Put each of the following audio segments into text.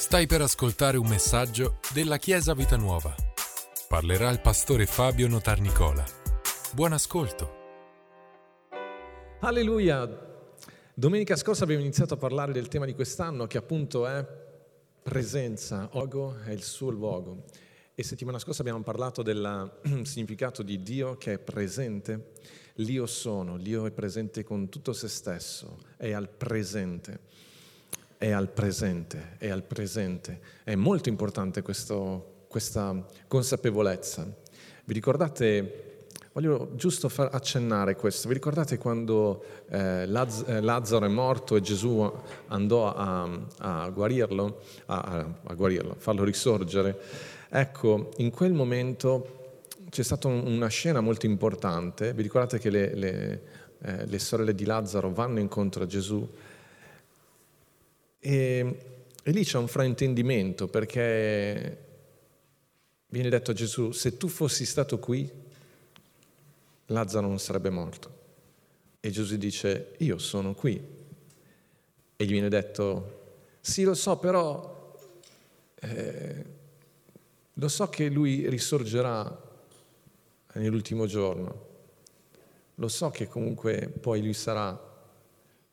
Stai per ascoltare un messaggio della Chiesa Vita Nuova. Parlerà il pastore Fabio Notarnicola. Buon ascolto. Alleluia! Domenica scorsa abbiamo iniziato a parlare del tema di quest'anno che appunto è presenza, Ogo è il suo luogo. E settimana scorsa abbiamo parlato del significato di Dio che è presente. L'io sono, l'io è presente con tutto se stesso, è al presente è al presente, è al presente. È molto importante questo, questa consapevolezza. Vi ricordate, voglio giusto far accennare questo, vi ricordate quando eh, Laz- eh, Lazzaro è morto e Gesù andò a, a guarirlo, a, a guarirlo, farlo risorgere? Ecco, in quel momento c'è stata una scena molto importante, vi ricordate che le, le, eh, le sorelle di Lazzaro vanno incontro a Gesù e, e lì c'è un fraintendimento perché viene detto a Gesù, se tu fossi stato qui, Lazzaro non sarebbe morto. E Gesù dice, io sono qui. E gli viene detto, sì lo so, però eh, lo so che lui risorgerà nell'ultimo giorno. Lo so che comunque poi lui sarà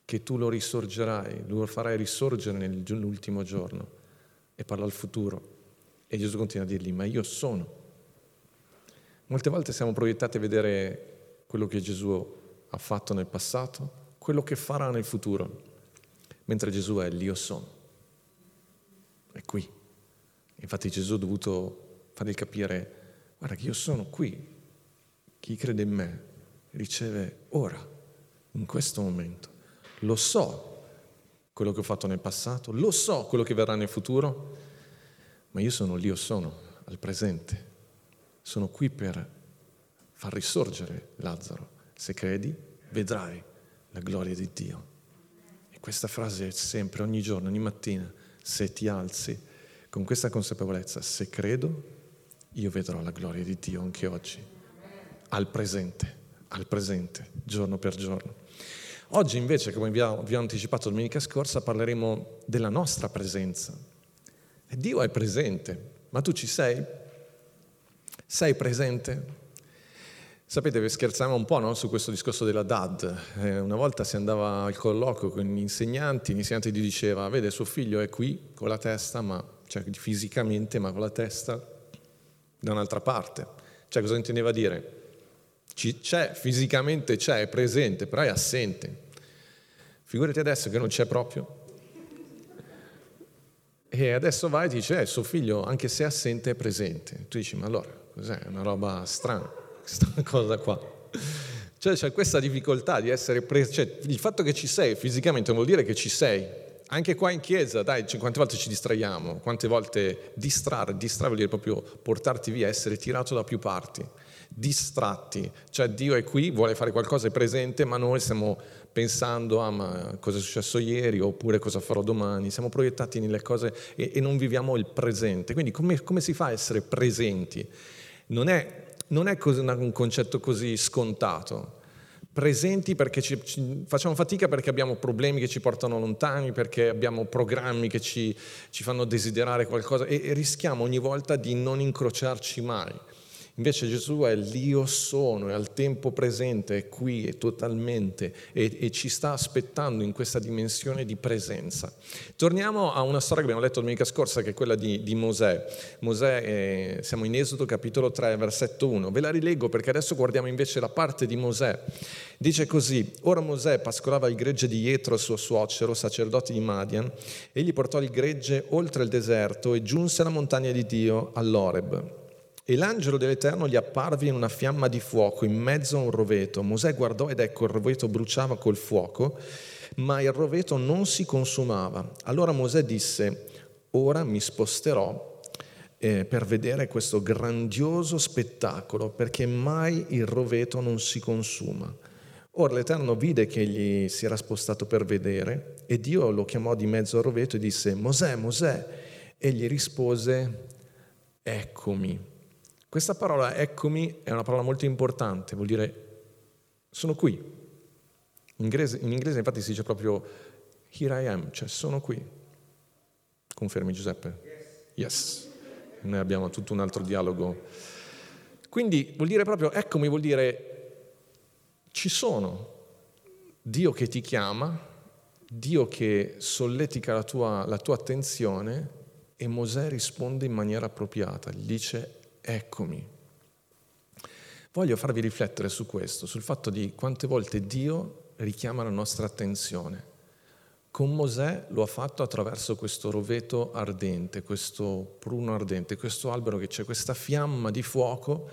che tu lo risorgerai, lo farai risorgere nell'ultimo giorno e parla al futuro. E Gesù continua a dirgli, ma io sono. Molte volte siamo proiettati a vedere quello che Gesù ha fatto nel passato, quello che farà nel futuro, mentre Gesù è l'io sono. È qui. Infatti Gesù ha dovuto fargli capire, guarda che io sono qui. Chi crede in me riceve ora, in questo momento. Lo so quello che ho fatto nel passato, lo so quello che verrà nel futuro, ma io sono lì, io sono al presente. Sono qui per far risorgere Lazzaro. Se credi, vedrai la gloria di Dio. E questa frase è sempre, ogni giorno, ogni mattina, se ti alzi con questa consapevolezza, se credo, io vedrò la gloria di Dio anche oggi, al presente, al presente, giorno per giorno. Oggi invece, come vi ho, vi ho anticipato domenica scorsa, parleremo della nostra presenza. Dio è presente, ma tu ci sei? Sei presente? Sapete, vi scherziamo un po' no? su questo discorso della DAD. Eh, una volta si andava al colloquio con gli insegnanti, l'insegnante gli diceva, vede, suo figlio è qui con la testa, ma, cioè fisicamente, ma con la testa da un'altra parte. Cioè, cosa intendeva dire? C'è, fisicamente c'è, è presente, però è assente. Figurati adesso che non c'è proprio. E adesso vai e dici, eh, suo figlio, anche se è assente, è presente. Tu dici, ma allora, cos'è? È una roba strana, questa cosa qua. Cioè c'è questa difficoltà di essere preso, cioè il fatto che ci sei fisicamente vuol dire che ci sei. Anche qua in chiesa, dai, quante volte ci distraiamo, quante volte distrarre, distrarre vuol dire proprio portarti via, essere tirato da più parti distratti, cioè Dio è qui, vuole fare qualcosa, è presente, ma noi stiamo pensando a ah, cosa è successo ieri oppure cosa farò domani, siamo proiettati nelle cose e, e non viviamo il presente. Quindi come, come, si fa a essere presenti? Non è, non è così, un concetto così scontato. Presenti perché ci, ci, facciamo fatica perché abbiamo problemi che ci portano lontani, perché abbiamo programmi che ci, ci fanno desiderare qualcosa e, e rischiamo ogni volta di non incrociarci mai. Invece Gesù è l'io sono, è al tempo presente, è qui, è totalmente e, e, ci sta aspettando in questa dimensione di presenza. Torniamo a una storia che abbiamo letto domenica scorsa, che è quella di, di Mosè. Mosè, è, siamo in Esodo capitolo 3, versetto 1. Ve la rileggo perché adesso guardiamo invece la parte di Mosè. Dice così, ora Mosè pascolava il gregge di Jetro, suo suocero, sacerdote di Madian, e gli portò il gregge oltre il deserto e giunse alla montagna di Dio, all'Oreb. E l'angelo dell'Eterno gli apparve in una fiamma di fuoco in mezzo a un roveto. Mosè guardò ed ecco il roveto bruciava col fuoco, ma il roveto non si consumava. Allora Mosè disse, ora mi sposterò eh, per vedere questo grandioso spettacolo, perché mai il roveto non si consuma. Ora l'Eterno vide che egli si era spostato per vedere e Dio lo chiamò di mezzo al roveto e disse, Mosè, Mosè. Egli rispose, eccomi. Questa parola eccomi è una parola molto importante, vuol dire sono qui. In inglese, in inglese infatti si dice proprio here I am, cioè sono qui. Confermi Giuseppe? Yes. Noi abbiamo tutto un altro dialogo. Quindi vuol dire proprio, eccomi, vuol dire ci sono Dio che ti chiama, Dio che solletica la tua, la tua attenzione e Mosè risponde in maniera appropriata, gli dice eccomi. Voglio farvi riflettere su questo, sul fatto di quante volte Dio richiama la nostra attenzione. Con Mosè lo ha fatto attraverso questo roveto ardente, questo pruno ardente, questo albero che c'è questa fiamma di fuoco.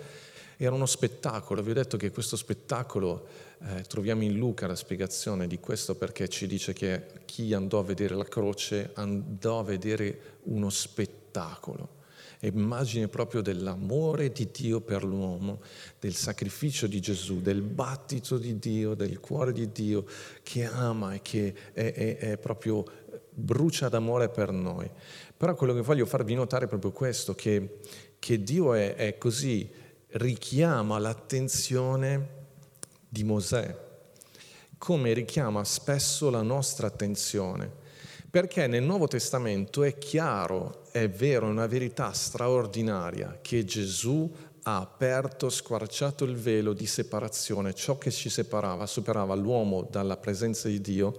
Era uno spettacolo, vi ho detto che questo spettacolo eh, troviamo in Luca la spiegazione di questo perché ci dice che chi andò a vedere la croce andò a vedere uno spettacolo immagine proprio dell'amore di Dio per l'uomo, del sacrificio di Gesù, del battito di Dio, del cuore di Dio che ama e che è, è, è proprio brucia d'amore per noi. Però quello che voglio farvi notare è proprio questo, che, che Dio è, è così, richiama l'attenzione di Mosè, come richiama spesso la nostra attenzione. Perché nel Nuovo Testamento è chiaro, è vero, è una verità straordinaria che Gesù ha aperto, squarciato il velo di separazione, ciò che ci separava, superava l'uomo dalla presenza di Dio,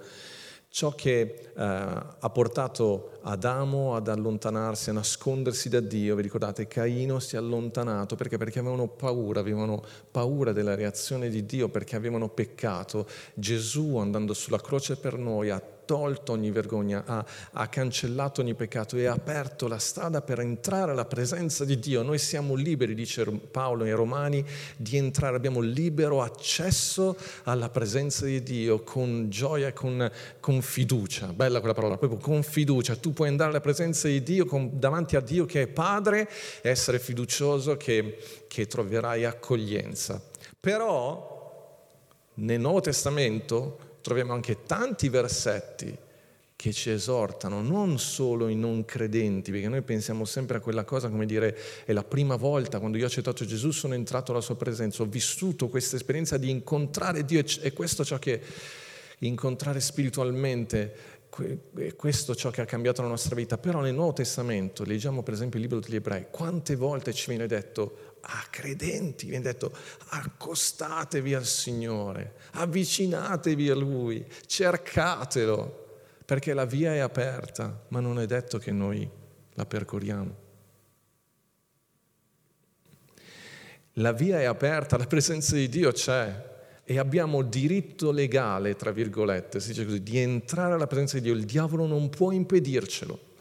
ciò che eh, ha portato Adamo ad allontanarsi, a nascondersi da Dio. Vi ricordate, Caino si è allontanato perché? Perché avevano paura, avevano paura della reazione di Dio perché avevano peccato. Gesù andando sulla croce per noi ha tolto ogni vergogna, ha, ha, cancellato ogni peccato e ha aperto la strada per entrare alla presenza di Dio. Noi siamo liberi, dice Paolo ai Romani, di entrare, abbiamo libero accesso alla presenza di Dio con gioia con, con fiducia. Bella quella parola, proprio con fiducia. Tu puoi andare alla presenza di Dio con, davanti a Dio che è Padre e essere fiducioso che, che troverai accoglienza. Però nel Nuovo Testamento troviamo anche tanti versetti che ci esortano, non solo i non credenti, perché noi pensiamo sempre a quella cosa come dire è la prima volta quando io ho accettato Gesù sono entrato alla sua presenza, ho vissuto questa esperienza di incontrare Dio e questo è ciò che incontrare spiritualmente è questo ciò che ha cambiato la nostra vita, però nel Nuovo Testamento, leggiamo per esempio il libro degli ebrei, quante volte ci viene detto a credenti, viene detto accostatevi al Signore, avvicinatevi a Lui, cercatelo, perché la via è aperta, ma non è detto che noi la percorriamo. La via è aperta, la presenza di Dio c'è e abbiamo diritto legale, tra virgolette, si dice così, di entrare alla presenza di Dio. Il diavolo non può impedircelo.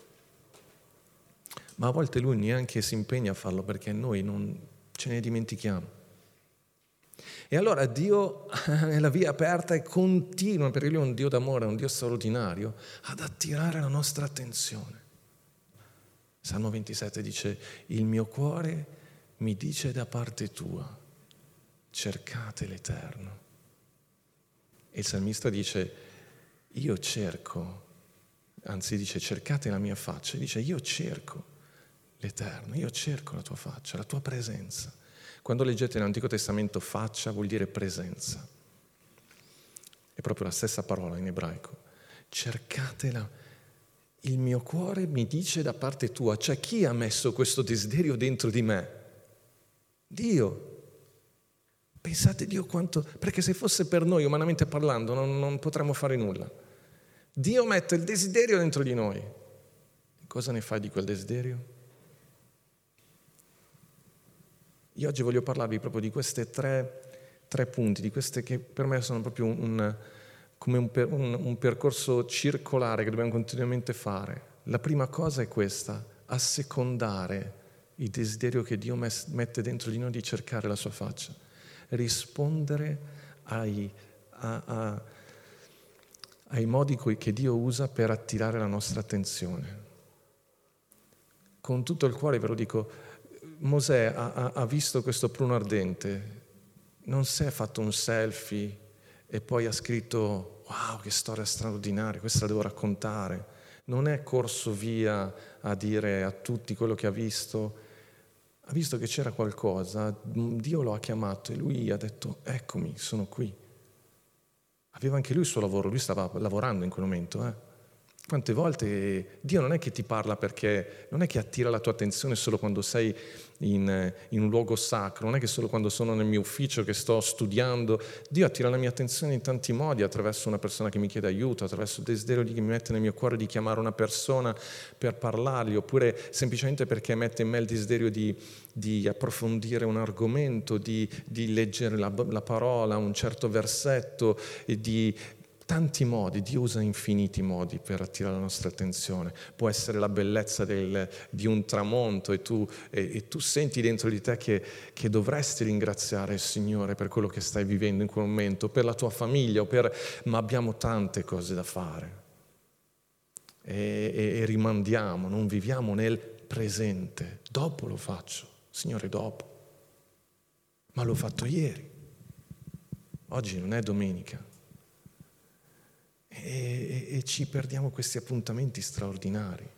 Ma a volte lui neanche si impegna a farlo perché noi non, ce ne dimentichiamo. E allora Dio è la via aperta e continua, perché Lui è un Dio d'amore, un Dio straordinario, ad attirare la nostra attenzione. Salmo 27 dice, il mio cuore mi dice da parte tua, cercate l'Eterno. E il salmista dice, io cerco, anzi dice, cercate la mia faccia, dice, io cerco l'Eterno, io cerco la tua faccia, la tua presenza. Quando leggete nell'Antico Testamento faccia vuol dire presenza. È proprio la stessa parola in ebraico. Cercatela. Il mio cuore mi dice da parte tua, cioè chi ha messo questo desiderio dentro di me? Dio. Pensate Dio quanto... Perché se fosse per noi, umanamente parlando, non, non potremmo fare nulla. Dio mette il desiderio dentro di noi. Cosa ne fai di quel desiderio? Io oggi voglio parlarvi proprio di questi tre, tre, punti, di queste che per me sono proprio un, come un, un, un percorso circolare che dobbiamo continuamente fare. La prima cosa è questa, assecondare il desiderio che Dio mette dentro di noi di cercare la sua faccia, rispondere ai, a, a, ai modi che Dio usa per attirare la nostra attenzione. Con tutto il cuore ve lo dico, Mosè ha, ha visto questo pruno ardente, non si è fatto un selfie e poi ha scritto wow che storia straordinaria, questa la devo raccontare. Non è corso via a dire a tutti quello che ha visto, ha visto che c'era qualcosa, Dio lo ha chiamato e lui ha detto eccomi, sono qui. Aveva anche lui il suo lavoro, lui stava lavorando in quel momento, eh? Quante volte Dio non è che ti parla perché, non è che attira la tua attenzione solo quando sei in, in, un luogo sacro, non è che solo quando sono nel mio ufficio che sto studiando, Dio attira la mia attenzione in tanti modi, attraverso una persona che mi chiede aiuto, attraverso il desiderio che mi mette nel mio cuore di chiamare una persona per parlargli, oppure semplicemente perché mette in me il desiderio di, di approfondire un argomento, di, di leggere la, la, parola, un certo versetto, e di tanti modi, Dio usa infiniti modi per attirare la nostra attenzione. Può essere la bellezza del, di un tramonto e tu, e, e tu, senti dentro di te che, che, dovresti ringraziare il Signore per quello che stai vivendo in quel momento, per la tua famiglia, per, ma abbiamo tante cose da fare. E, e rimandiamo, non viviamo nel presente. Dopo lo faccio, Signore, dopo. Ma l'ho fatto ieri. Oggi non è domenica e, e, ci perdiamo questi appuntamenti straordinari.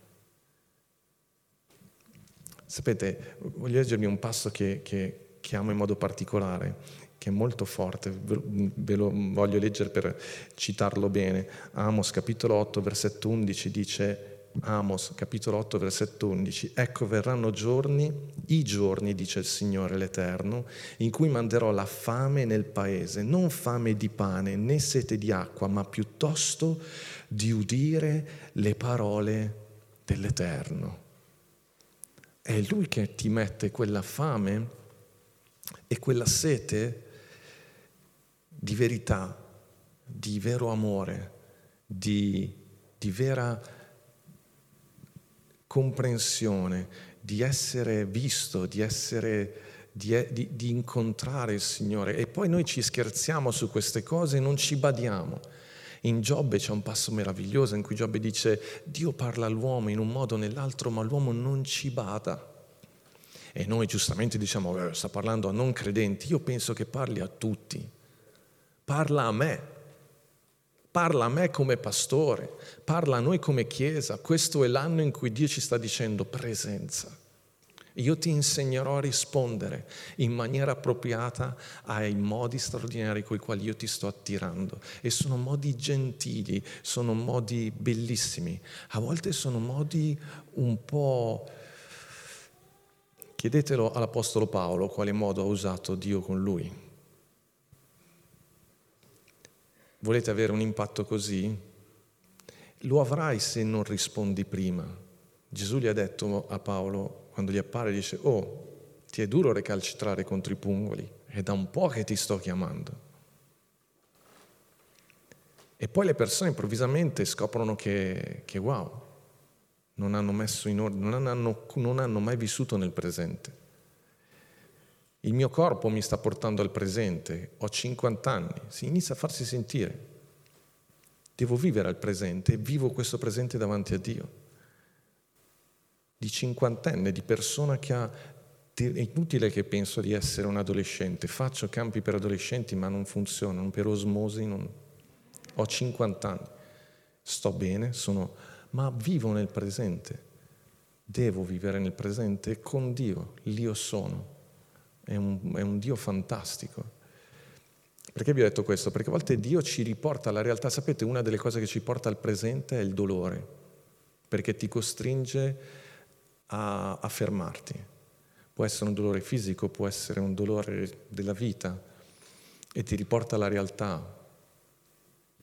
Sapete, voglio leggervi un passo che, che, che amo in modo particolare, che è molto forte, ve lo voglio leggere per citarlo bene. Amos capitolo 8, versetto 11 dice Amos capitolo 8 versetto 11, ecco verranno giorni, i giorni, dice il Signore l'Eterno, in cui manderò la fame nel paese, non fame di pane né sete di acqua, ma piuttosto di udire le parole dell'Eterno. È Lui che ti mette quella fame e quella sete di verità, di vero amore, di, di vera comprensione, di essere visto, di, essere, di, di, di incontrare il Signore. E poi noi ci scherziamo su queste cose e non ci badiamo. In Giobbe c'è un passo meraviglioso in cui Giobbe dice Dio parla all'uomo in un modo o nell'altro, ma l'uomo non ci bada. E noi giustamente diciamo, eh, sta parlando a non credenti, io penso che parli a tutti. Parla a me, parla a me come pastore, parla a noi come Chiesa. Questo è l'anno in cui Dio ci sta dicendo presenza. Io ti insegnerò a rispondere in maniera appropriata ai modi straordinari con i quali io ti sto attirando. E sono modi gentili, sono modi bellissimi. A volte sono modi un po'... Chiedetelo all'Apostolo Paolo quale modo ha usato Dio con lui. Volete avere un impatto così? Lo avrai se non rispondi prima. Gesù gli ha detto a Paolo, quando gli appare, dice, oh, ti è duro recalcitrare contro i pungoli, è da un po' che ti sto chiamando. E poi le persone improvvisamente scoprono che, che wow, non hanno messo in ordine, non hanno, non hanno mai vissuto nel presente. Il mio corpo mi sta portando al presente, ho 50 anni, si inizia a farsi sentire. Devo vivere al presente e vivo questo presente davanti a Dio. Di cinquantenne, di persona che ha... È inutile che penso di essere un adolescente, faccio campi per adolescenti ma non funzionano, per osmosi non... Ho 50 anni, sto bene, sono... ma vivo nel presente. Devo vivere nel presente con Dio, l'io sono è un, è un Dio fantastico. Perché vi ho detto questo? Perché a volte Dio ci riporta alla realtà. Sapete, una delle cose che ci porta al presente è il dolore, perché ti costringe a, a fermarti. Può essere un dolore fisico, può essere un dolore della vita e ti riporta alla realtà.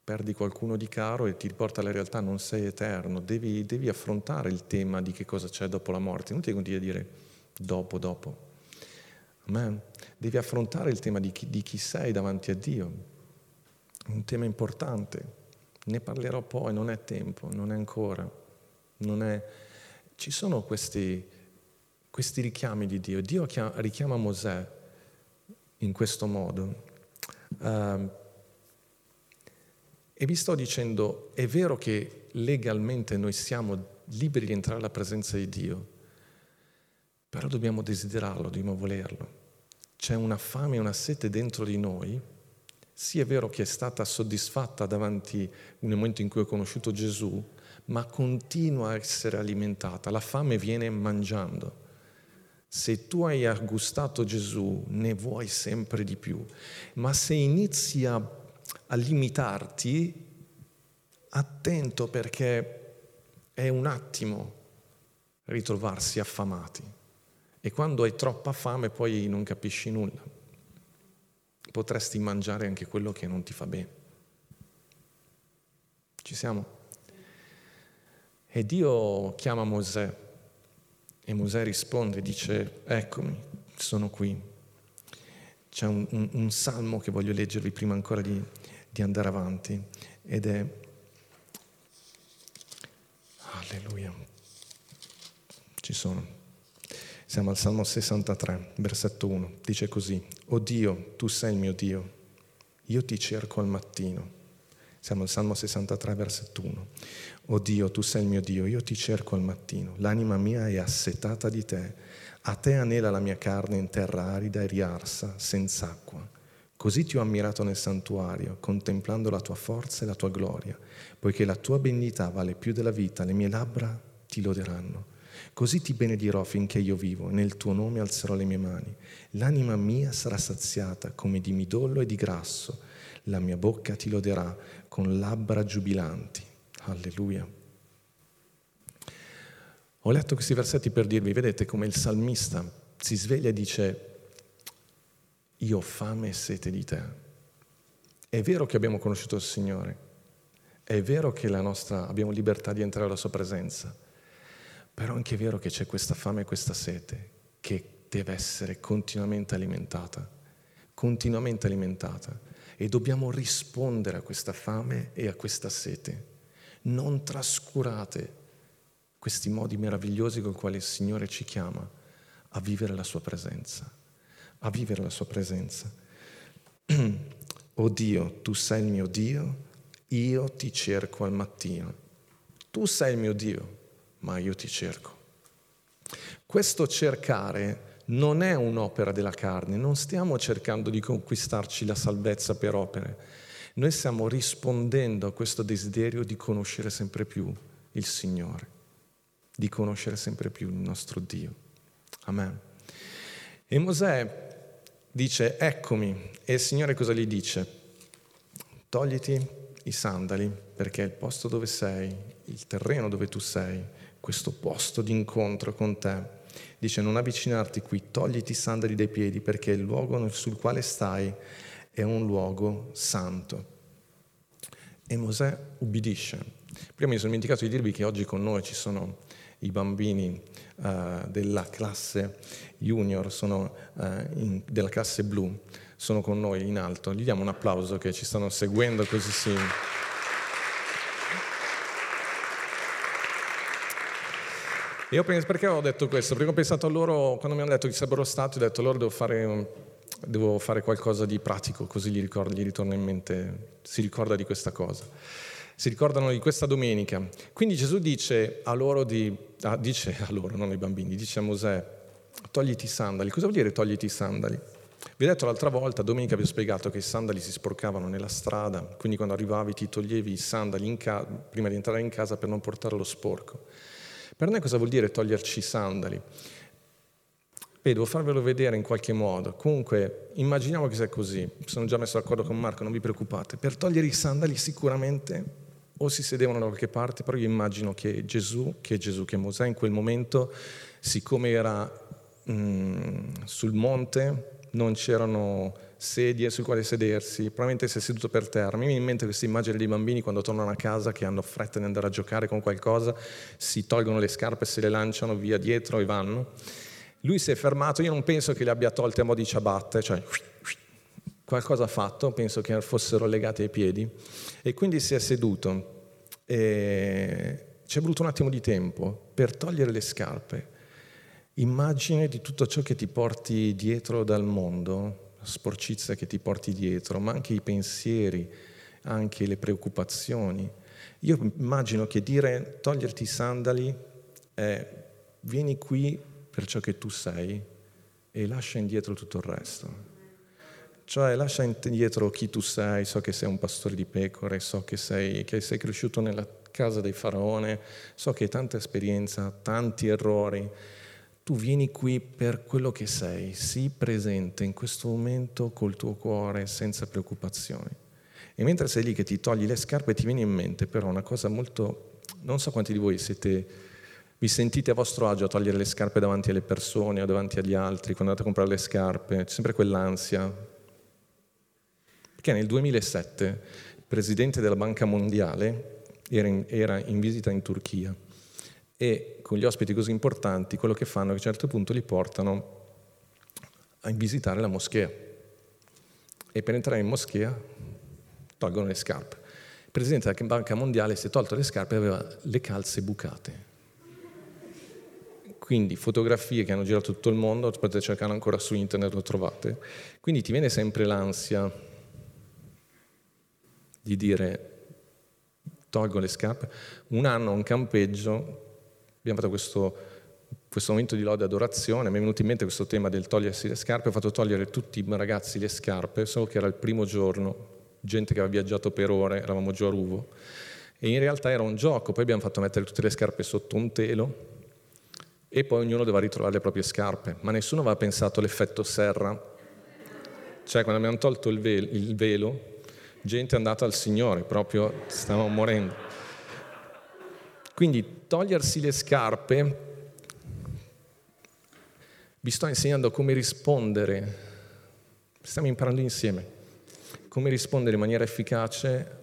Perdi qualcuno di caro e ti riporta alla realtà, non sei eterno, devi, devi affrontare il tema di che cosa c'è dopo la morte, non ti continui a dire dopo, dopo. Amen. Devi affrontare il tema di chi, di chi sei davanti a Dio. Un tema importante. Ne parlerò poi, non è tempo, non è ancora. Non è... Ci sono questi, questi richiami di Dio. Dio chiama, richiama Mosè in questo modo. Uh, e vi sto dicendo, è vero che legalmente noi siamo liberi di entrare alla presenza di Dio, però dobbiamo desiderarlo, dobbiamo volerlo. C'è una fame e una sete dentro di noi. Sì, è vero che è stata soddisfatta davanti nel momento in cui ho conosciuto Gesù, ma continua a essere alimentata. La fame viene mangiando. Se tu hai aggustato Gesù, ne vuoi sempre di più. Ma se inizi a, a limitarti, attento perché è un attimo ritrovarsi affamati e quando hai troppa fame poi non capisci nulla. Potresti mangiare anche quello che non ti fa bene. Ci siamo? E Dio chiama Mosè e Mosè risponde, dice, eccomi, sono qui. C'è un, un, un salmo che voglio leggervi prima ancora di, di andare avanti ed è, alleluia, ci sono. Siamo al Salmo 63, versetto 1. Dice così, O Dio, tu sei il mio Dio, io ti cerco al mattino. Siamo al Salmo 63, versetto 1. O Dio, tu sei il mio Dio, io ti cerco al mattino, l'anima mia è assetata di te, a te anela la mia carne in terra arida e riarsa, senza acqua. Così ti ho ammirato nel santuario, contemplando la tua forza e la tua gloria, poiché la tua benignità vale più della vita, le mie labbra ti loderanno. Così ti benedirò finché io vivo, e nel tuo nome alzerò le mie mani. L'anima mia sarà saziata come di midollo e di grasso, la mia bocca ti loderà con labbra giubilanti. Alleluia. Ho letto questi versetti per dirvi, vedete come il salmista si sveglia e dice, io ho fame e sete di te. È vero che abbiamo conosciuto il Signore, è vero che nostra, abbiamo libertà di entrare alla sua presenza, però è anche vero che c'è questa fame e questa sete che deve essere continuamente alimentata, continuamente alimentata e dobbiamo rispondere a questa fame e a questa sete non trascurate questi modi meravigliosi con i quali il Signore ci chiama a vivere la sua presenza, a vivere la sua presenza. oh Dio, tu sei il mio Dio, io ti cerco al mattino. Tu sei il mio Dio, ma io ti cerco. Questo cercare non è un'opera della carne, non stiamo cercando di conquistarci la salvezza per opere noi stiamo rispondendo a questo desiderio di conoscere sempre più il Signore, di conoscere sempre più il nostro Dio. Amen. E Mosè dice, eccomi, e il Signore cosa gli dice? Togliti i sandali, perché il posto dove sei, il terreno dove tu sei, questo posto di incontro con te. Dice, non avvicinarti qui, togliti i sandali dai piedi, perché il luogo sul quale stai è un luogo santo. E Mosè ubbidisce. Prima mi sono dimenticato di dirvi che oggi con noi ci sono i bambini uh, della classe junior, sono, uh, in, della classe blu, sono con noi in alto. Gli diamo un applauso che ci stanno seguendo così sì. Io penso, perché ho detto questo? Perché ho pensato a loro, quando mi hanno detto che sarebbero stati, ho detto loro devo fare devo fare qualcosa di pratico, così gli, ricorda, gli ritorna in mente, si ricorda di questa cosa. Si ricordano di questa domenica. Quindi Gesù dice a loro, di, ah, dice a loro, non ai bambini, dice a Mosè, togliti i sandali. Cosa vuol dire togliti i sandali? Vi ho detto l'altra volta, domenica vi ho spiegato che i sandali si sporcavano nella strada, quindi quando arrivavi ti toglievi i sandali ca- prima di entrare in casa per non portare lo sporco. Per noi cosa vuol dire toglierci i sandali? Beh, devo farvelo vedere in qualche modo. Comunque, immaginiamo che sia così. Sono già messo d'accordo con Marco, non vi preoccupate. Per togliere i sandali sicuramente o si sedevano da qualche parte, però io immagino che Gesù, che Gesù, che Mosè in quel momento, siccome era mh, mm, sul monte, non c'erano sedie sul quale sedersi, probabilmente si è seduto per terra. Mi viene in mente questa immagine dei bambini quando tornano a casa che hanno fretta di andare a giocare con qualcosa, si tolgono le scarpe, se le lanciano via dietro e vanno. Lui si è fermato, io non penso che le abbia tolte a mo' di ciabatte, cioè qualcosa ha fatto, penso che fossero legate ai piedi, e quindi si è seduto. E ci è voluto un attimo di tempo per togliere le scarpe. Immagine di tutto ciò che ti porti dietro dal mondo, sporcizia che ti porti dietro, ma anche i pensieri, anche le preoccupazioni. Io immagino che dire toglierti i sandali è vieni qui per ciò che tu sei e lascia indietro tutto il resto. Cioè lascia indietro chi tu sei, so che sei un pastore di pecore, so che sei, che sei cresciuto nella casa dei faraone, so che hai tanta esperienza, tanti errori. Tu vieni qui per quello che sei, sii presente in questo momento col tuo cuore senza preoccupazioni. E mentre sei lì che ti togli le scarpe ti viene in mente però una cosa molto Non so quanti di voi siete, vi sentite a vostro agio a togliere le scarpe davanti alle persone o davanti agli altri, quando andate a comprare le scarpe, c'è sempre quell'ansia. Perché nel 2007 il presidente della Banca Mondiale era in, era in visita in Turchia e con gli ospiti così importanti quello che fanno è che a un certo punto li portano a visitare la moschea e per entrare in moschea tolgono le scarpe. Il presidente della Banca Mondiale si è tolto le scarpe e aveva le calze bucate. Quindi fotografie che hanno girato tutto il mondo, potete cercare ancora su internet, lo trovate. Quindi ti viene sempre l'ansia di dire tolgo le scarpe. Un anno a un campeggio abbiamo fatto questo, questo momento di lode e adorazione, mi è venuto in mente questo tema del togliersi le scarpe, ho fatto togliere tutti i ragazzi le scarpe, solo che era il primo giorno, gente che aveva viaggiato per ore, eravamo giù a Ruvo, e in realtà era un gioco, poi abbiamo fatto mettere tutte le scarpe sotto un telo e poi ognuno doveva ritrovare le proprie scarpe, ma nessuno aveva pensato all'effetto serra, cioè quando abbiamo tolto il velo, il velo gente è andata al Signore, proprio stavamo morendo. Quindi togliersi le scarpe, vi sto insegnando come rispondere, stiamo imparando insieme, come rispondere in maniera efficace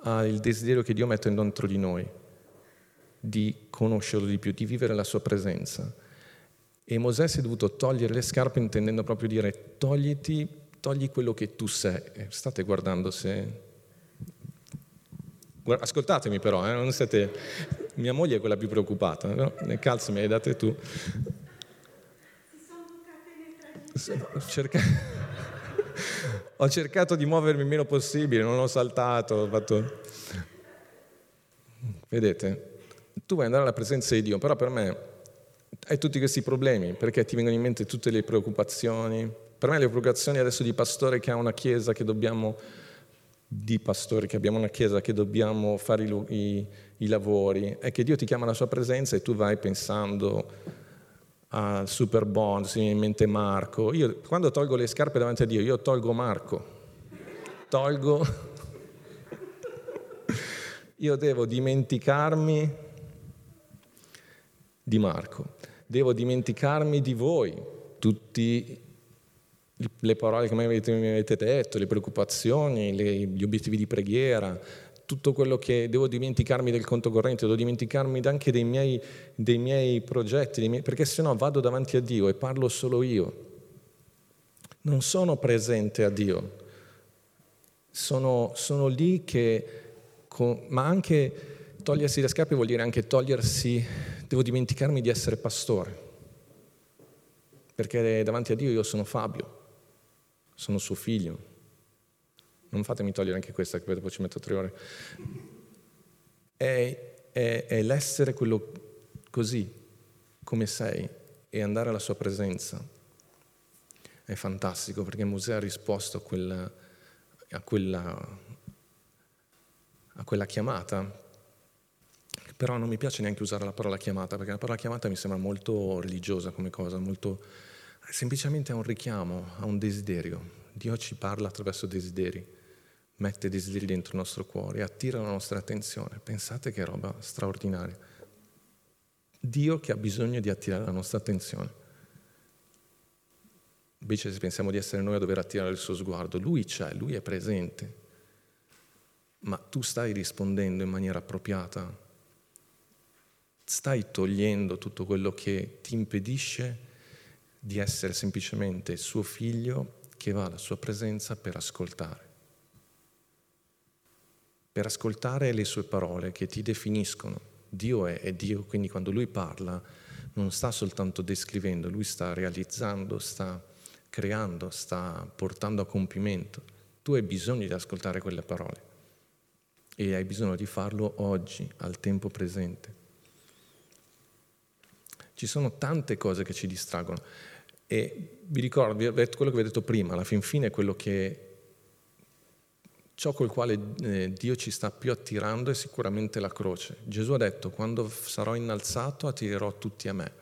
al desiderio che Dio mette dentro di noi, di conoscerlo di più, di vivere la sua presenza. E Mosè si è dovuto togliere le scarpe intendendo proprio dire togliti, togli quello che tu sei. State guardando se... Ascoltatemi però, eh, non siete... Mia moglie è quella più preoccupata, no? calze me le hai date tu. Cerca... ho cercato di muovermi il meno possibile, non ho saltato, ho fatto... Vedete? Tu vuoi andare alla presenza di Dio, però per me hai tutti questi problemi, perché ti vengono in mente tutte le preoccupazioni. Per me le preoccupazioni adesso di pastore che ha una chiesa che dobbiamo, di pastori che abbiamo una chiesa che dobbiamo fare i, i, i lavori, è che Dio ti chiama alla sua presenza e tu vai pensando al super bond, si viene in mente Marco. Io quando tolgo le scarpe davanti a Dio, io tolgo Marco. Tolgo. io devo dimenticarmi di Marco. Devo dimenticarmi di voi, tutte le parole che mi avete, mi avete detto, le preoccupazioni, le, gli obiettivi di preghiera, tutto quello che devo dimenticarmi del conto corrente, devo dimenticarmi anche dei miei, dei miei progetti, dei miei, perché sennò vado davanti a Dio e parlo solo io. Non sono presente a Dio, sono, sono lì che, ma anche togliersi le scarpe vuol dire anche togliersi, devo dimenticarmi di essere pastore, perché davanti a Dio io sono Fabio, sono suo figlio. Non fatemi togliere anche questa, che dopo ci metto tre ore. È, è, è l'essere quello così, come sei, e andare alla sua presenza. È fantastico perché Mosè ha risposto a quella, a quella, a quella chiamata però non mi piace neanche usare la parola chiamata, perché la parola chiamata mi sembra molto religiosa come cosa, molto... semplicemente è un richiamo, a un desiderio. Dio ci parla attraverso desideri, mette desideri dentro il nostro cuore, attira la nostra attenzione. Pensate che roba straordinaria. Dio che ha bisogno di attirare la nostra attenzione. Invece se pensiamo di essere noi a dover attirare il suo sguardo, lui c'è, lui è presente, ma tu stai rispondendo in maniera appropriata stai togliendo tutto quello che ti impedisce di essere semplicemente suo figlio che va alla sua presenza per ascoltare. Per ascoltare le sue parole che ti definiscono. Dio è, è Dio, quindi quando lui parla non sta soltanto descrivendo, lui sta realizzando, sta creando, sta portando a compimento. Tu hai bisogno di ascoltare quelle parole e hai bisogno di farlo oggi, al tempo presente. Ci sono tante cose che ci distraggono. E vi ricordo, vi ho detto quello che vi ho detto prima, alla fin fine è quello che ciò col quale eh, Dio ci sta più attirando è sicuramente la croce. Gesù ha detto, quando sarò innalzato attirerò tutti a me.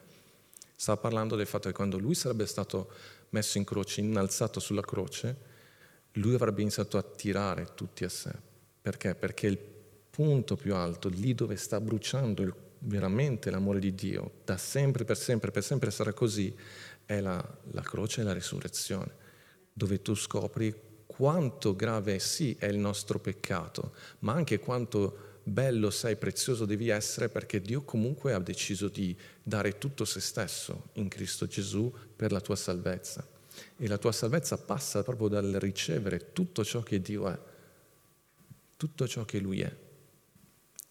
Stava parlando del fatto che quando lui sarebbe stato messo in croce, innalzato sulla croce, lui avrebbe iniziato a attirare tutti a sé. Perché? Perché il punto più alto, lì dove sta bruciando il, veramente l'amore di Dio, da sempre, per sempre, per sempre sarà così, è la, la croce e la risurrezione, dove tu scopri quanto grave sì è il nostro peccato, ma anche quanto bello sei, prezioso devi essere perché Dio comunque ha deciso di dare tutto se stesso in Cristo Gesù per la tua salvezza. E la tua salvezza passa proprio dal ricevere tutto ciò che Dio è, tutto ciò che Lui è,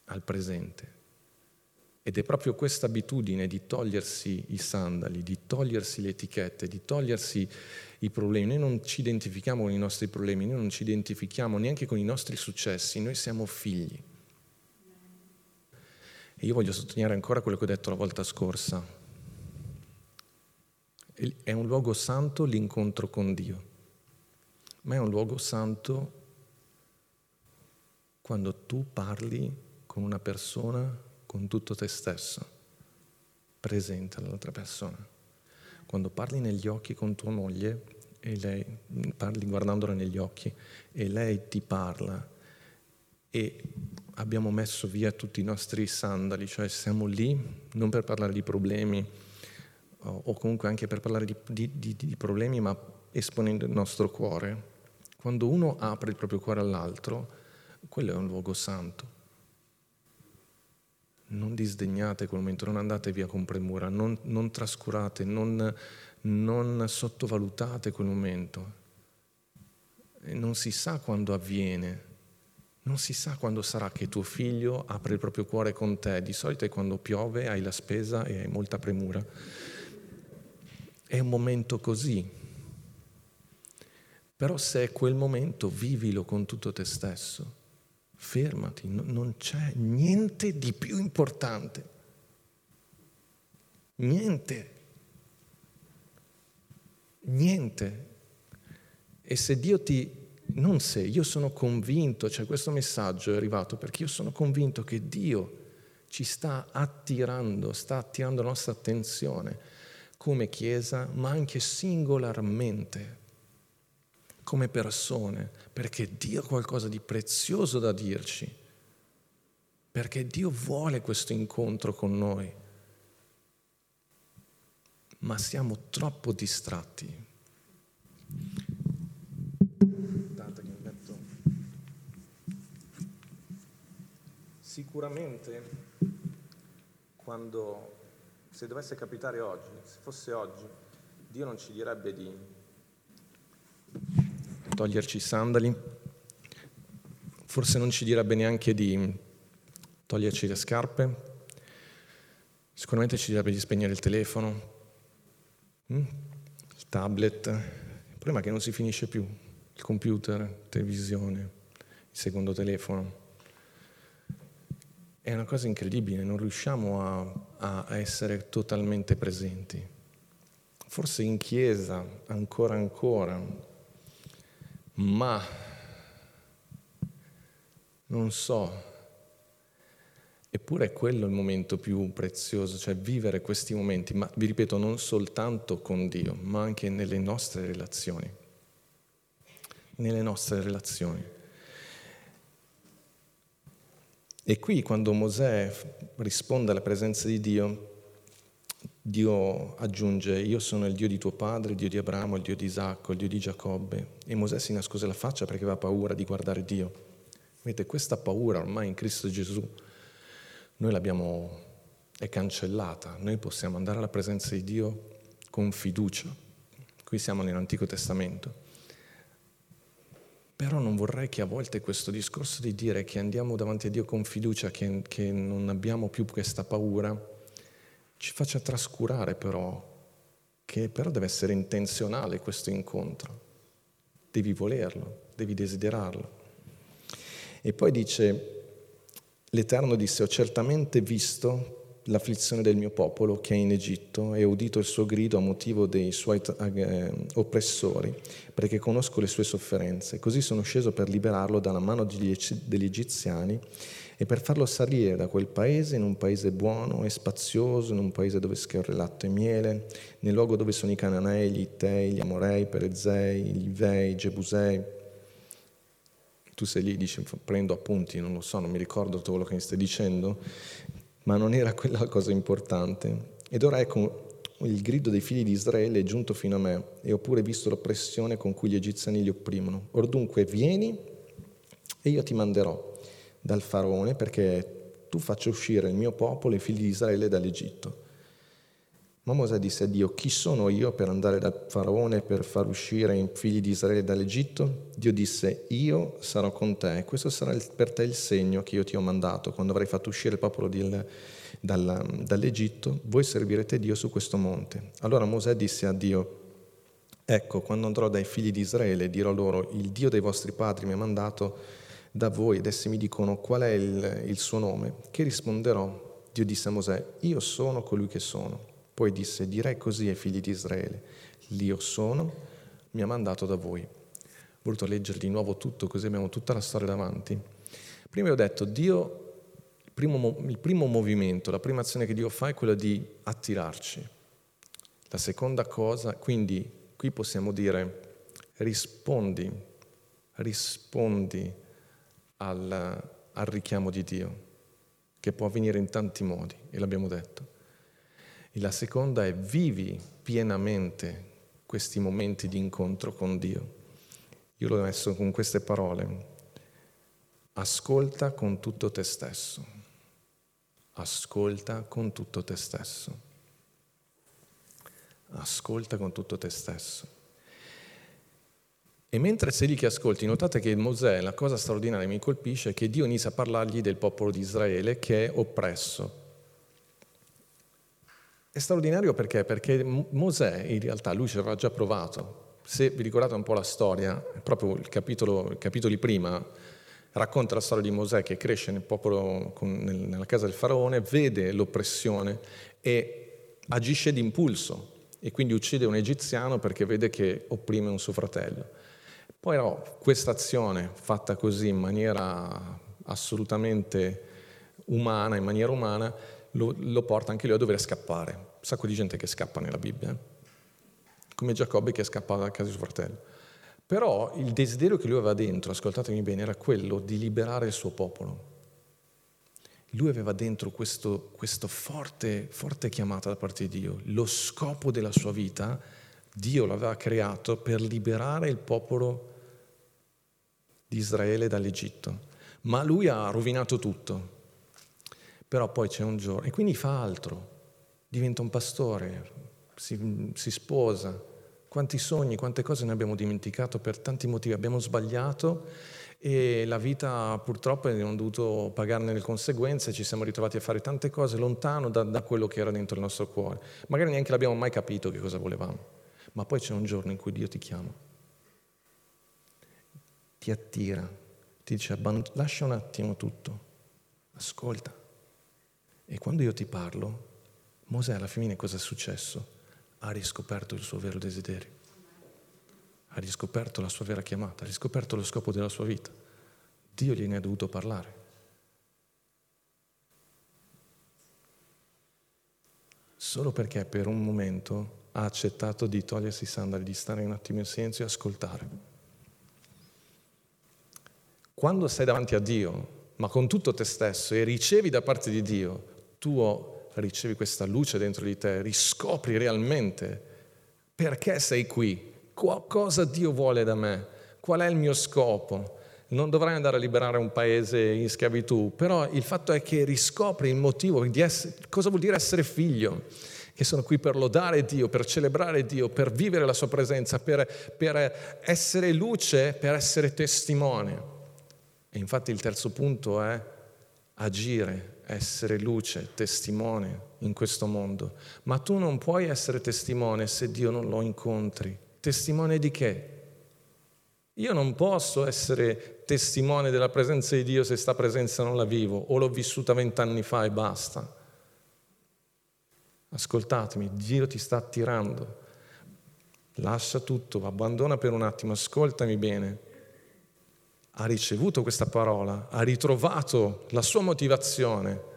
al presente. Ed è proprio questa abitudine di togliersi i sandali, di togliersi le etichette, di togliersi i problemi. Noi non ci identifichiamo con i nostri problemi, noi non ci identifichiamo neanche con i nostri successi, noi siamo figli. E io voglio sottolineare ancora quello che ho detto la volta scorsa. È un luogo santo l'incontro con Dio, ma è un luogo santo quando tu parli con una persona con tutto te stesso, presente all'altra persona. Quando parli negli occhi con tua moglie e lei parli guardandola negli occhi e lei ti parla e abbiamo messo via tutti i nostri sandali, cioè siamo lì non per parlare di problemi o comunque anche per parlare di, di, di, di problemi, ma esponendo il nostro cuore. Quando uno apre il proprio cuore all'altro, quello è un luogo santo. Non disdegnate quel momento, non andate via con premura, non, non trascurate, non, non sottovalutate quel momento. E non si sa quando avviene, non si sa quando sarà che tuo figlio apre il proprio cuore con te, di solito è quando piove, hai la spesa e hai molta premura. È un momento così. Però se è quel momento, vivilo con tutto te stesso. Fermati, non c'è niente di più importante. Niente. Niente. E se Dio ti non se, io sono convinto, cioè questo messaggio è arrivato perché io sono convinto che Dio ci sta attirando, sta attirando la nostra attenzione come Chiesa, ma anche singolarmente, come persone, perché Dio ha qualcosa di prezioso da dirci, perché Dio vuole questo incontro con noi, ma siamo troppo distratti. Sicuramente quando, se dovesse capitare oggi, se fosse oggi, Dio non ci direbbe di toglierci i sandali, forse non ci direbbe neanche di toglierci le scarpe, sicuramente ci direbbe di spegnere il telefono, hm? il tablet, il problema è che non si finisce più, il computer, televisione, il secondo telefono. È una cosa incredibile, non riusciamo a, a essere totalmente presenti. Forse in chiesa ancora ancora, ma non so, Eppure è quello il momento più prezioso, cioè vivere questi momenti, ma vi ripeto, non soltanto con Dio, ma anche nelle nostre relazioni. Nelle nostre relazioni. E qui quando Mosè risponde alla presenza di Dio, Dio aggiunge, io sono il Dio di tuo padre, il Dio di Abramo, il Dio di Isacco, il Dio di Giacobbe. E Mosè si nascose la faccia perché aveva paura di guardare Dio. Vedete, questa paura ormai in Cristo Gesù, noi l'abbiamo, è cancellata. Noi possiamo andare alla presenza di Dio con fiducia. Qui siamo nell'Antico Testamento. Però non vorrei che a volte questo discorso di dire che andiamo davanti a Dio con fiducia, che, che non abbiamo più questa paura, ci faccia trascurare però che però deve essere intenzionale questo incontro. Devi volerlo, devi desiderarlo. E poi dice, l'Eterno disse, ho certamente visto l'afflizione del mio popolo che è in Egitto e ho udito il suo grido a motivo dei suoi eh, oppressori, perché conosco le sue sofferenze. Così sono sceso per liberarlo dalla mano degli, degli egiziani e per farlo salire da quel paese in un paese buono e spazioso, in un paese dove scorre latte e miele, nel luogo dove sono i Cananei, gli Ittei, gli Amorei, i Perezei, gli Ivei, i Gebusei, tu sei lì, dici prendo appunti, non lo so, non mi ricordo tutto quello che mi stai dicendo, ma non era quella la cosa importante. Ed ora ecco, il grido dei figli di Israele è giunto fino a me e ho pure visto l'oppressione con cui gli egiziani li opprimono. Or dunque vieni e io ti manderò dal faraone perché tu faccia uscire il mio popolo, i figli di Israele, dall'Egitto. Ma Mosè disse a Dio, chi sono io per andare dal faraone per far uscire i figli di Israele dall'Egitto? Dio disse, io sarò con te, questo sarà per te il segno che io ti ho mandato quando avrai fatto uscire il popolo di, dalla, dall'Egitto, voi servirete Dio su questo monte. Allora Mosè disse a Dio, ecco, quando andrò dai figli di Israele dirò loro, il Dio dei vostri padri mi ha mandato da voi ed essi mi dicono qual è il, il suo nome. Che risponderò? Dio disse a Mosè, io sono colui che sono. Poi disse, direi così ai figli di Israele, l'Io sono, mi ha mandato da voi. Ho voluto leggere di nuovo tutto, così abbiamo tutta la storia davanti. Prima ho detto, Dio, il primo, il primo movimento, la prima azione che Dio fa è quella di attirarci. La seconda cosa, quindi qui possiamo dire, rispondi, rispondi al, al richiamo di Dio, che può avvenire in tanti modi, e l'abbiamo detto. E la seconda è vivi pienamente questi momenti di incontro con Dio. Io l'ho messo con queste parole. Ascolta con tutto te stesso. Ascolta con tutto te stesso. Ascolta con tutto te stesso. E mentre sei lì che ascolti, notate che Mosè, la cosa straordinaria che mi colpisce è che Dio inizia a parlargli del popolo di Israele che è oppresso, è straordinario perché? Perché Mosè in realtà lui ci aveva già provato. Se vi ricordate un po' la storia, proprio il capitolo, capitoli prima racconta la storia di Mosè che cresce nel popolo, nella casa del faraone, vede l'oppressione e agisce d'impulso e quindi uccide un egiziano perché vede che opprime un suo fratello. Poi no, questa azione fatta così in maniera assolutamente umana, in maniera umana, lo, lo porta anche lui a dover scappare. Un sacco di gente che scappa nella Bibbia, eh? come Giacobbe che scappava da casa di suo fratello. Però il desiderio che lui aveva dentro, ascoltatemi bene, era quello di liberare il suo popolo. Lui aveva dentro questo, questo forte, forte chiamata da parte di Dio. Lo scopo della sua vita, Dio l'aveva creato per liberare il popolo di Israele dall'Egitto. Ma lui ha rovinato tutto. Però poi c'è un giorno, e quindi fa altro, diventa un pastore, si, si sposa, quanti sogni, quante cose ne abbiamo dimenticato per tanti motivi, abbiamo sbagliato e la vita purtroppo abbiamo dovuto pagarne le conseguenze, ci siamo ritrovati a fare tante cose lontano da, da, quello che era dentro il nostro cuore. Magari neanche l'abbiamo mai capito che cosa volevamo, ma poi c'è un giorno in cui Dio ti chiama, ti attira, ti dice lascia un attimo tutto, ascolta. E quando io ti parlo, Mosè alla fine cosa è successo? Ha riscoperto il suo vero desiderio, ha riscoperto la sua vera chiamata, ha riscoperto lo scopo della sua vita. Dio gliene ha dovuto parlare. Solo perché per un momento ha accettato di togliersi i sandali, di stare un attimo in silenzio e ascoltare. Quando sei davanti a Dio, ma con tutto te stesso e ricevi da parte di Dio tu ricevi questa luce dentro di te, riscopri realmente perché sei qui, cosa Dio vuole da me, qual è il mio scopo. Non dovrai andare a liberare un paese in schiavitù, però il fatto è che riscopri il motivo di essere, cosa vuol dire essere figlio che sono qui per lodare Dio, per celebrare Dio, per vivere la sua presenza, per, per, essere luce, per essere testimone. E infatti il terzo punto è agire, essere luce, testimone in questo mondo, ma tu non puoi essere testimone se Dio non lo incontri. Testimone di che? Io non posso essere testimone della presenza di Dio se sta presenza non la vivo o l'ho vissuta vent'anni fa e basta. Ascoltatemi, Dio ti sta attirando. Lascia tutto, abbandona per un attimo, ascoltami bene ha ricevuto questa parola, ha ritrovato la sua motivazione.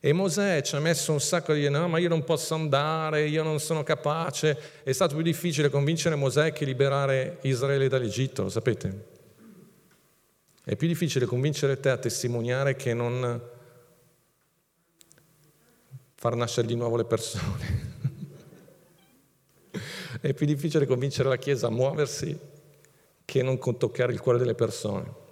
E Mosè ci ha messo un sacco di no, ma io non posso andare, io non sono capace. È stato più difficile convincere Mosè che liberare Israele dall'Egitto, lo sapete? È più difficile convincere te a testimoniare che non far nascere di nuovo le persone. È più difficile convincere la Chiesa a muoversi che non toccare il cuore delle persone.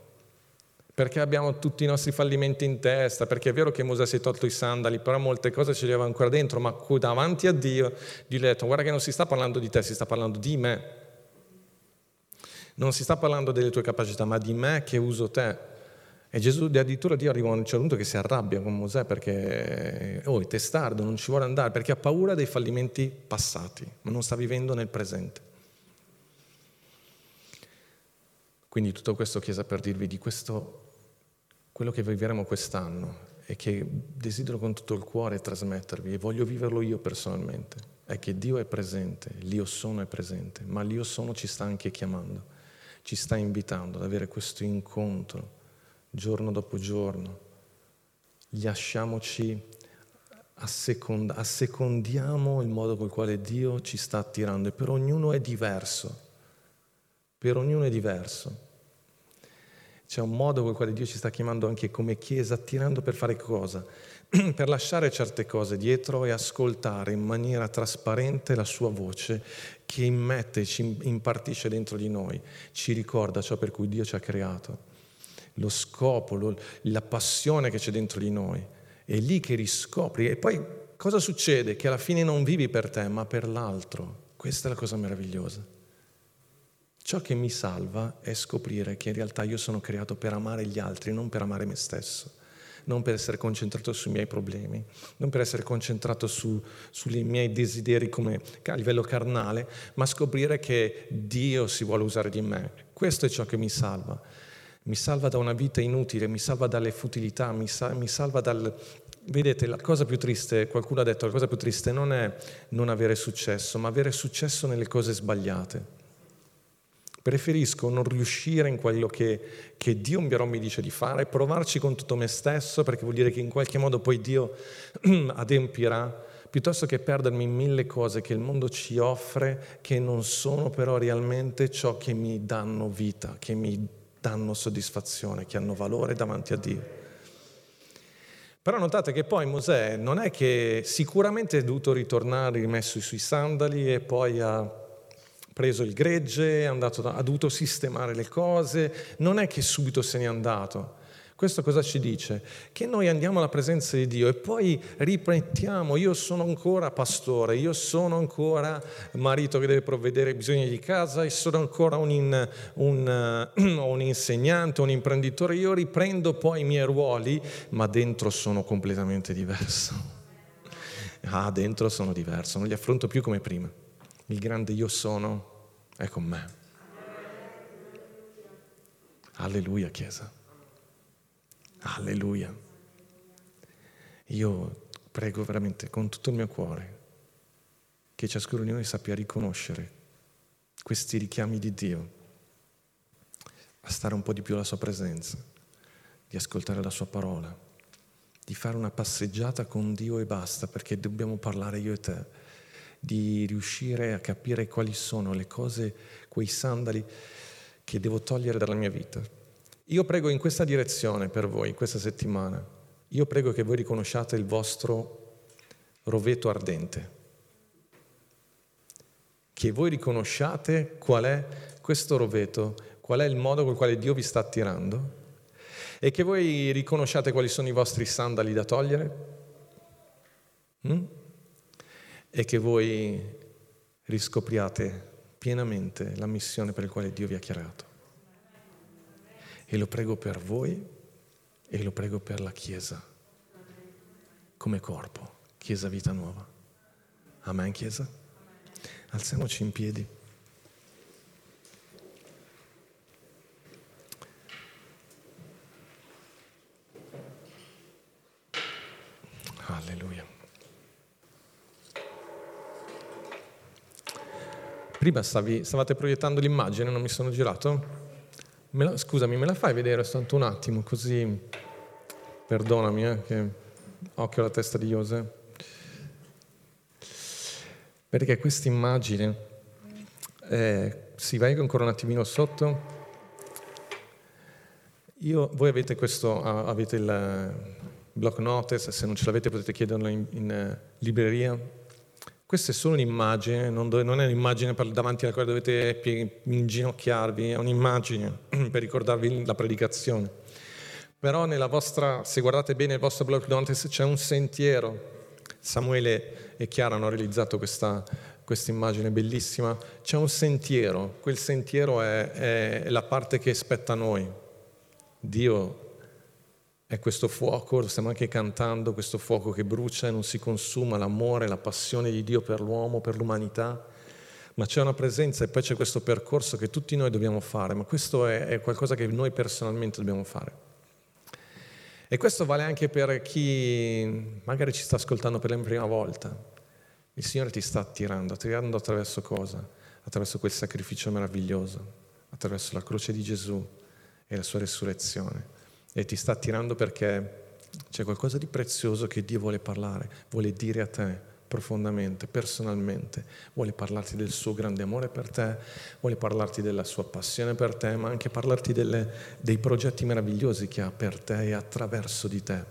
Perché abbiamo tutti i nostri fallimenti in testa, perché è vero che Mosè si è tolto i sandali, però molte cose ce le aveva ancora dentro, ma davanti a Dio gli ho detto, guarda che non si sta parlando di te, si sta parlando di me. Non si sta parlando delle tue capacità, ma di me che uso te. E Gesù, addirittura Dio arriva a un certo punto che si arrabbia con Mosè perché, oh, è testardo, non ci vuole andare, perché ha paura dei fallimenti passati, ma non sta vivendo nel presente. Quindi tutto questo, Chiesa, per dirvi di questo, quello che vivremo quest'anno e che desidero con tutto il cuore trasmettervi e voglio viverlo io personalmente, è che Dio è presente, l'io sono è presente, ma l'io sono ci sta anche chiamando, ci sta invitando ad avere questo incontro giorno dopo giorno. Lasciamoci assecondiamo il modo col quale Dio ci sta attirando e per ognuno è diverso per ognuno è diverso. C'è un modo col quale Dio ci sta chiamando anche come Chiesa, attirando per fare cosa? per lasciare certe cose dietro e ascoltare in maniera trasparente la sua voce che immette, ci impartisce dentro di noi, ci ricorda ciò per cui Dio ci ha creato, lo scopo, lo, la passione che c'è dentro di noi. È lì che riscopri e poi cosa succede? Che alla fine non vivi per te, ma per l'altro. Questa è la cosa meravigliosa. Ciò che mi salva è scoprire che in realtà io sono creato per amare gli altri, non per amare me stesso, non per essere concentrato sui miei problemi, non per essere concentrato su, sui miei desideri come a livello carnale, ma scoprire che Dio si vuole usare di me. Questo è ciò che mi salva. Mi salva da una vita inutile, mi salva dalle futilità, mi, sa, mi salva dal, Vedete, la cosa più triste, qualcuno ha detto, la cosa più triste non è non avere successo, ma avere successo nelle cose sbagliate. Preferisco non riuscire in quello che, che Dio però mi dice di fare, provarci con tutto me stesso, perché vuol dire che in qualche modo poi Dio adempirà, piuttosto che perdermi in mille cose che il mondo ci offre, che non sono però realmente ciò che mi danno vita, che mi danno soddisfazione, che hanno valore davanti a Dio. Però notate che poi Mosè non è che sicuramente è dovuto ritornare rimesso sui sandali e poi ha preso il gregge, andato, ha dovuto sistemare le cose, non è che subito se n'è andato. Questo cosa ci dice? Che noi andiamo alla presenza di Dio e poi riprendiamo, io sono ancora pastore, io sono ancora marito che deve provvedere ai bisogni di casa, io sono ancora un, in, un, un insegnante, un imprenditore, io riprendo poi i miei ruoli, ma dentro sono completamente diverso. Ah, dentro sono diverso, non li affronto più come prima il grande io sono è con me. Alleluia, Chiesa. Alleluia. Io prego veramente con tutto il mio cuore che ciascuno di noi sappia riconoscere questi richiami di Dio, a stare un po' di più alla sua presenza, di ascoltare la sua parola, di fare una passeggiata con Dio e basta, perché dobbiamo parlare io e te di riuscire a capire quali sono le cose, quei sandali che devo togliere dalla mia vita. Io prego in questa direzione per voi, questa settimana. Io prego che voi riconosciate il vostro roveto ardente. Che voi riconosciate qual è questo roveto, qual è il modo col quale Dio vi sta attirando e che voi riconosciate quali sono i vostri sandali da togliere. Mm? E che voi riscopriate pienamente la missione per la quale Dio vi ha chiarato. E lo prego per voi e lo prego per la Chiesa, come corpo, Chiesa Vita Nuova. Amen, Chiesa? Alziamoci in piedi. Alleluia. Prima stavi, stavate proiettando l'immagine, non mi sono girato? Me la, scusami, me la fai vedere soltanto un attimo, così perdonami, eh, che occhio alla testa di Jose. Perché questa immagine, eh, si vai ancora un attimino sotto, io, voi avete questo, avete il block notice, se non ce l'avete potete chiederlo in, in eh, libreria. Questa è solo un'immagine, non, dove, non è un'immagine per, davanti alla quale dovete inginocchiarvi, è un'immagine per ricordarvi la predicazione. Però vostra, se guardate bene il vostro block notice c'è un sentiero. Samuele e Chiara hanno realizzato questa, questa immagine bellissima. C'è un sentiero, quel sentiero è, è la parte che spetta a noi. Dio è questo fuoco, lo stiamo anche cantando, questo fuoco che brucia e non si consuma, l'amore, la passione di Dio per l'uomo, per l'umanità. Ma c'è una presenza e poi c'è questo percorso che tutti noi dobbiamo fare, ma questo è, è qualcosa che noi personalmente dobbiamo fare. E questo vale anche per chi magari ci sta ascoltando per la prima volta. Il Signore ti sta attirando, attirando attraverso cosa? Attraverso quel sacrificio meraviglioso, attraverso la croce di Gesù e la sua resurrezione. E ti sta attirando perché c'è qualcosa di prezioso che Dio vuole parlare, vuole dire a te profondamente, personalmente, vuole parlarti del suo grande amore per te, vuole parlarti della sua passione per te, ma anche parlarti delle, dei progetti meravigliosi che ha per te e attraverso di te.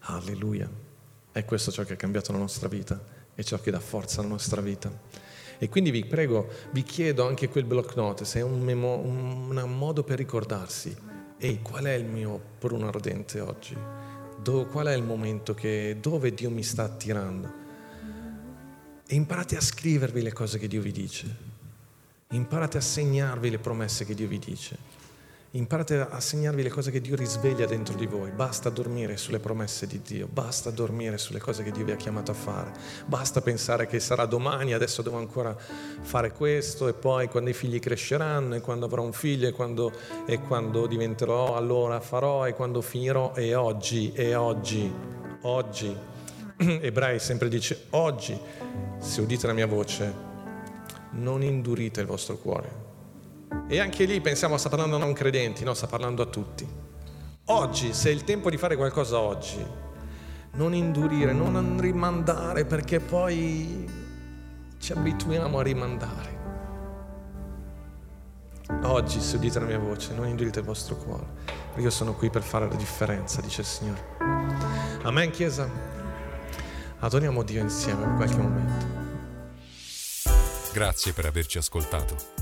Alleluia. È questo ciò che ha cambiato la nostra vita e ciò che dà forza alla nostra vita. E quindi vi prego, vi chiedo anche quel block note, se è un, memo, un, un modo per ricordarsi, ehi, qual è il mio pruno ardente oggi? dove, qual è il momento che, dove Dio mi sta attirando. E imparate a scrivervi le cose che Dio vi dice. Imparate a segnarvi le promesse che Dio vi dice. Imparate a segnarvi le cose che Dio risveglia dentro di voi. Basta dormire sulle promesse di Dio, basta dormire sulle cose che Dio vi ha chiamato a fare. Basta pensare che sarà domani, adesso devo ancora fare questo e poi quando i figli cresceranno e quando avrò un figlio e quando, e quando diventerò allora farò e quando finirò e oggi, e oggi, oggi. Ebrei sempre dice oggi, se udite la mia voce, non indurite il vostro cuore e anche lì pensiamo sta parlando a non credenti, no, sta parlando a tutti. Oggi, se è il tempo di fare qualcosa oggi, non indurire, non rimandare perché poi ci abituiamo a rimandare. Oggi, se udite la mia voce, non indurite il vostro cuore. Io sono qui per fare la differenza, dice il Signore. Amen, Chiesa. Adoriamo Dio insieme per qualche momento. Grazie per averci ascoltato.